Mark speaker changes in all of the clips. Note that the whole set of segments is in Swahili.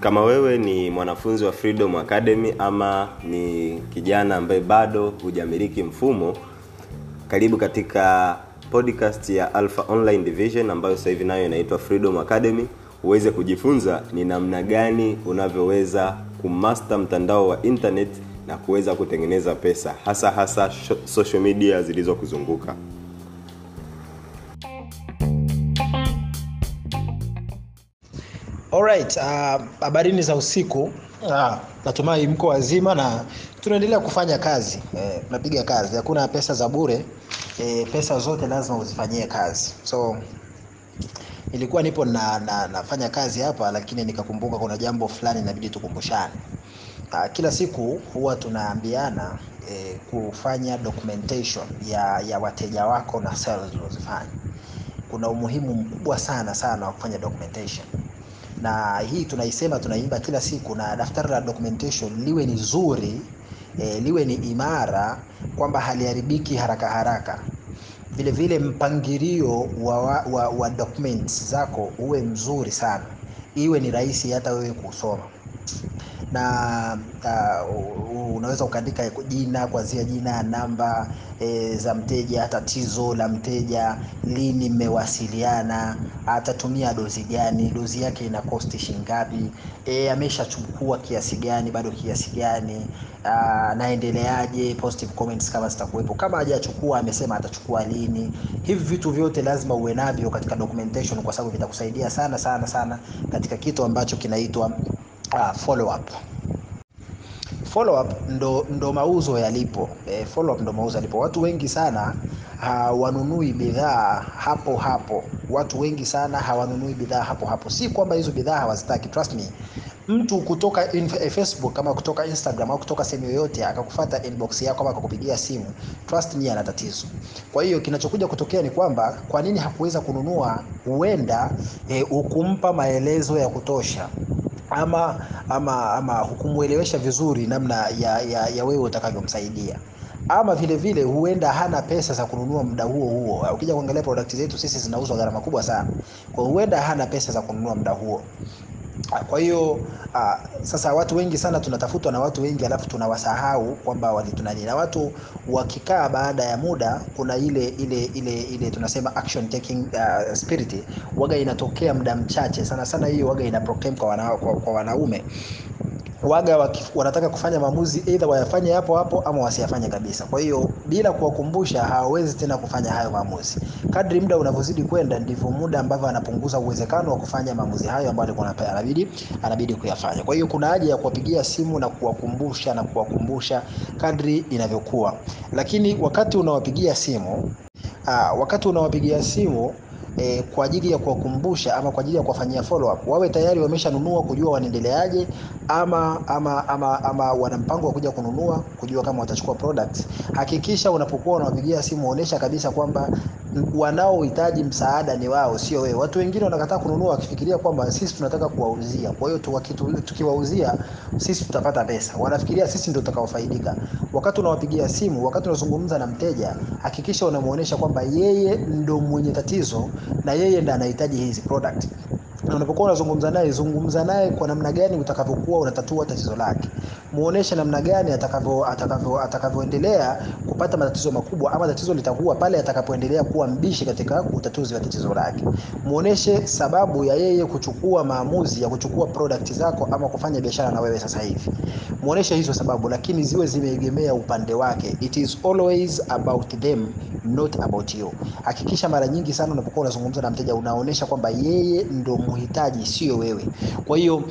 Speaker 1: Kama wewe ni mwanafunzi wa Freedom Academy ama ni kijana ambaye bado hujamiliki mfumo, karibu katika podcast ya Alpha Online Division ambayo sasa hivi nayo inaitwa Freedom Academy, uweze kujifunza ni namna gani unavyoweza kumaster mtandao wa internet na kuweza kutengeneza pesa, hasa hasa social media zilizokuzunguka.
Speaker 2: Alright, uh, za usiku. Uh, natumai mko wazima na tunaendelea kufanya kazi. Eh, tunapiga kazi. Hakuna pesa za bure. Eh, pesa zote lazima uzifanyie kazi. So ilikuwa nipo na, na nafanya kazi hapa lakini nikakumbuka kuna jambo fulani inabidi tukumbushane. Uh, kila siku huwa tunaambiana eh, kufanya documentation ya, ya wateja wako na sales unazofanya. Kuna umuhimu mkubwa sana sana wa kufanya documentation na hii tunaisema tunaimba kila siku na daftari la documentation liwe ni zuri e, liwe ni imara kwamba haliharibiki haraka haraka. Vile vile mpangilio wa, wa, wa, documents zako uwe mzuri sana. Iwe ni rahisi hata wewe kusoma na uh, unaweza ukaandika jina kuanzia jina namba e, za mteja tatizo la mteja lini mmewasiliana atatumia dozi gani dozi yake ina kosti shingapi e, ameshachukua kiasi gani bado kiasi gani naendeleaje positive comments kama zitakuwepo. Kama hajachukua amesema atachukua lini. Hivi vitu vyote lazima uwe navyo katika documentation kwa sababu vitakusaidia sana sana sana katika kitu ambacho kinaitwa uh, follow up. Follow up ndo, ndo mauzo yalipo. E, follow up ndo mauzo yalipo. Watu wengi sana hawanunui bidhaa hapo hapo. Watu wengi sana hawanunui bidhaa hapo hapo. Si kwamba hizo bidhaa hawazitaki trust me. Mtu kutoka in, eh, facebook kama kutoka instagram au kutoka sehemu yoyote akakufata inbox yako ama akakupigia simu trust me ana tatizo. Kwa hiyo kinachokuja kutokea ni kwamba kwa nini hakuweza kununua huenda eh, ukumpa maelezo ya kutosha ama ama ama hukumwelewesha vizuri namna ya, ya, ya wewe utakavyomsaidia. Ama vile vile huenda hana pesa za kununua muda huo huo. Ukija kuangalia product zetu sisi zinauzwa gharama kubwa sana. Kwa huenda hana pesa za kununua muda huo kwa hiyo uh, sasa watu wengi sana tunatafutwa na watu wengi alafu tunawasahau kwamba walitunani na watu wakikaa baada ya muda kuna ile ile ile ile tunasema action taking uh, spirit. Waga inatokea muda mchache. Sana sana hiyo waga ina proclaim kwa, wana, kwa, kwa wanaume waga wanataka kufanya maamuzi either wayafanye hapo hapo ama wasiyafanye kabisa. Kwa hiyo bila kuwakumbusha hawawezi tena kufanya hayo maamuzi. Kadri muda unavyozidi kwenda ndivyo muda ambavyo anapunguza uwezekano wa kufanya maamuzi hayo ambayo alikuwa anabidi anabidi kuyafanya. Kwa hiyo kuna haja ya kuwapigia simu na kuwakumbusha na kuwakumbusha kadri inavyokuwa. Lakini wakati unawapigia simu aa, wakati unawapigia simu e, kwa ajili ya kuwakumbusha ama kwa ajili ya kuwafanyia follow up wawe tayari wameshanunua kujua wanaendeleaje ama ama ama, ama wana mpango wa kuja kununua kujua kama watachukua products hakikisha unapokuwa unawapigia simu onesha kabisa kwamba wanaohitaji msaada ni wao sio wewe. Watu wengine wanakataa kununua wakifikiria kwamba sisi tunataka kuwauzia. Kwa hiyo tukiwauzia sisi tutapata pesa. Wanafikiria sisi ndio tutakaofaidika. Wakati unawapigia simu wakati unazungumza na mteja hakikisha unamuonesha kwamba yeye ndo mwenye tatizo na yeye ndo anahitaji hizi product na unapokuwa unazungumza naye zungumza naye kwa namna gani utakavyokuwa unatatua tatizo lake. Muoneshe namna gani atakavyo atakavyo atakavyoendelea kupata matatizo makubwa ama tatizo litakuwa pale atakapoendelea kuwa mbishi katika utatuzi wa tatizo lake. Muoneshe sababu ya yeye kuchukua maamuzi ya kuchukua product zako ama kufanya biashara na wewe sasa hivi. Muoneshe hizo sababu lakini ziwe zimeegemea upande wake. It is always about them not about you. Hakikisha mara nyingi sana unapokuwa unazungumza na mteja unaonesha kwamba yeye ndo mhitaji sio wewe. Kwa hiyo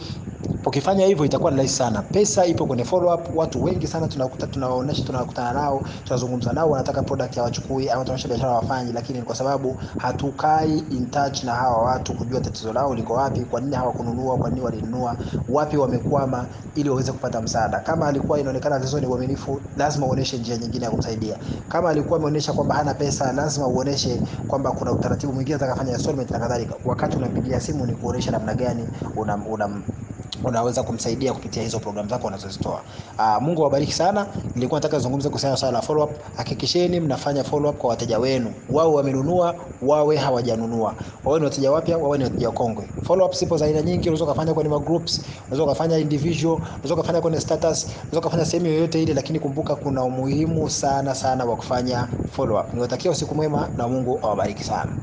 Speaker 2: ukifanya hivyo itakuwa ni rahisi sana. Pesa ipo kwenye follow up watu wengi sana tunakuta tunawaonesha tunakutana nao tunazungumza nao wanataka product hawachukui ama tunaonyesha biashara wafanyi lakini kwa sababu hatukai in touch na hawa watu kujua tatizo lao liko wapi kwa nini hawakununua kwa nini walinunua wapi wamekwama ili waweze kupata msaada. Kama alikuwa inaonekana tatizo ni uaminifu lazima uoneshe njia nyingine ya kumsaidia. Kama alikuwa ameonyesha kwamba hana pesa lazima uoneshe kwamba kuna utaratibu mwingine atakafanya installment na kadhalika. Wakati unampigia simu ni kuonesha namna gani unam, unam unaweza kumsaidia kupitia hizo programu zako unazozitoa. Uh, Mungu awabariki sana. Nilikuwa nataka nizungumze kuhusiana na swala la follow up. Hakikisheni mnafanya follow up kwa wateja wenu, wao wamenunua, wawe hawajanunua, wawe ni wateja wapya, wawe ni wateja wakongwe. Follow up zipo za aina nyingi, unaweza kufanya kwenye ma groups, unaweza kufanya individual, unaweza kufanya kwenye status, unaweza kufanya sehemu yoyote ile, lakini kumbuka kuna umuhimu sana sana wa kufanya follow up. Niwatakia usiku mwema na Mungu awabariki sana.